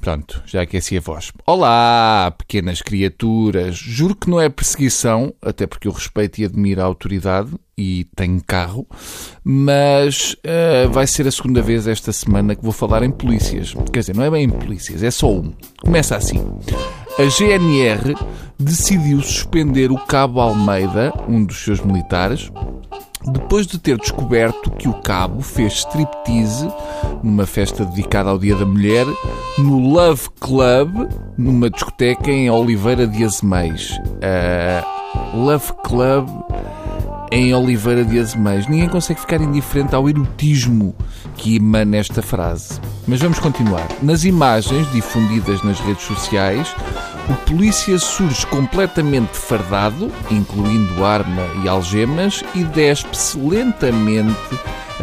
Pronto, já aqueci a voz. Olá, pequenas criaturas. Juro que não é perseguição, até porque eu respeito e admiro a autoridade e tenho carro, mas uh, vai ser a segunda vez esta semana que vou falar em polícias. Quer dizer, não é bem em polícias, é só um. Começa assim. A GNR decidiu suspender o Cabo Almeida, um dos seus militares, depois de ter descoberto que o cabo fez striptease numa festa dedicada ao Dia da Mulher no Love Club, numa discoteca em Oliveira de Azeméis. Uh, Love Club em Oliveira de Azeméis. Ninguém consegue ficar indiferente ao erotismo que emana esta frase. Mas vamos continuar. Nas imagens difundidas nas redes sociais, o polícia surge completamente fardado, incluindo arma e algemas, e despe-se lentamente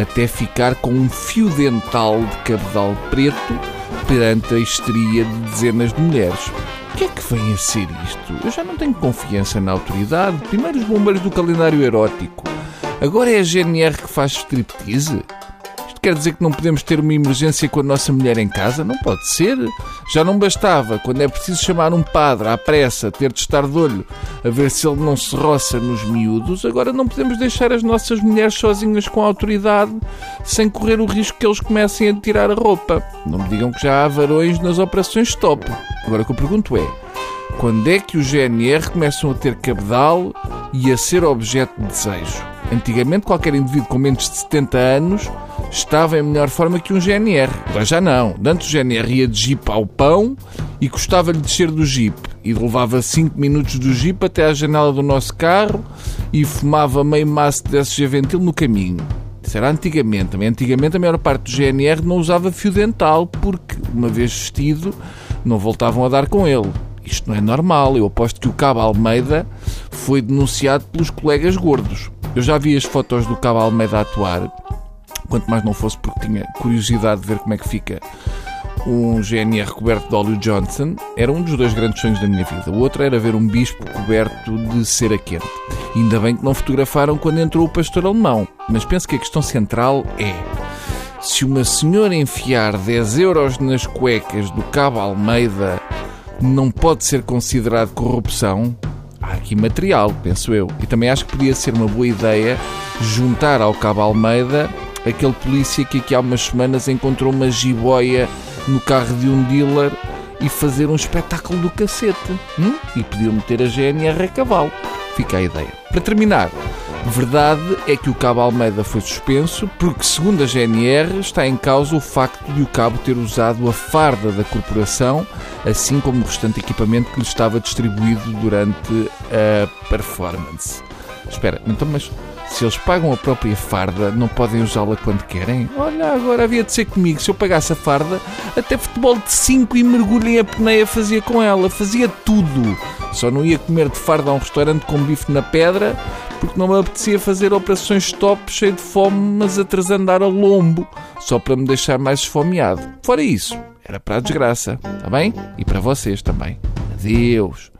até ficar com um fio dental de cabedal preto perante a histeria de dezenas de mulheres. O que é que vem a ser isto? Eu já não tenho confiança na autoridade. Primeiro os bombeiros do calendário erótico. Agora é a GNR que faz striptease? Quer dizer que não podemos ter uma emergência com a nossa mulher em casa? Não pode ser. Já não bastava, quando é preciso chamar um padre à pressa, ter de estar de olho a ver se ele não se roça nos miúdos, agora não podemos deixar as nossas mulheres sozinhas com a autoridade sem correr o risco que eles comecem a tirar a roupa. Não me digam que já há varões nas operações stop. Agora o que eu pergunto é. Quando é que os GNR começam a ter cabedal e a ser objeto de desejo? Antigamente, qualquer indivíduo com menos de 70 anos estava em melhor forma que um GNR. Agora já não. Antes o GNR ia de jeep ao pão e custava-lhe descer do jeep. E levava 5 minutos do jeep até à janela do nosso carro e fumava meio maço de SG Ventil no caminho. Isso era antigamente. Também antigamente a maior parte do GNR não usava fio dental porque, uma vez vestido, não voltavam a dar com ele. Isto não é normal. Eu aposto que o Cabo Almeida foi denunciado pelos colegas gordos. Eu já vi as fotos do Cabo Almeida atuar quanto mais não fosse porque tinha curiosidade de ver como é que fica um GNR coberto de óleo Johnson. Era um dos dois grandes sonhos da minha vida. O outro era ver um bispo coberto de cera quente. Ainda bem que não fotografaram quando entrou o pastor alemão. Mas penso que a questão central é se uma senhora enfiar 10 euros nas cuecas do Cabo Almeida não pode ser considerado corrupção, aqui material, penso eu. E também acho que podia ser uma boa ideia juntar ao Cabo Almeida aquele polícia que aqui há umas semanas encontrou uma jiboia no carro de um dealer e fazer um espetáculo do cacete. Hum? E podiam meter a GNR a cavalo. Fica a ideia. Para terminar, verdade é que o Cabo Almeida foi suspenso porque, segundo a GNR, está em causa o facto de o Cabo ter usado a farda da corporação, assim como o restante equipamento que lhe estava distribuído durante a performance. Espera, então, mas se eles pagam a própria farda, não podem usá-la quando querem? Olha, agora havia de ser comigo. Se eu pagasse a farda, até futebol de 5 e mergulho em apneia fazia com ela. Fazia tudo. Só não ia comer de farda a um restaurante com bife na pedra, porque não me apetecia fazer operações stop cheio de fome, mas a trasandar a lombo, só para me deixar mais esfomeado. Fora isso, era para a desgraça, está bem? E para vocês também. Adeus.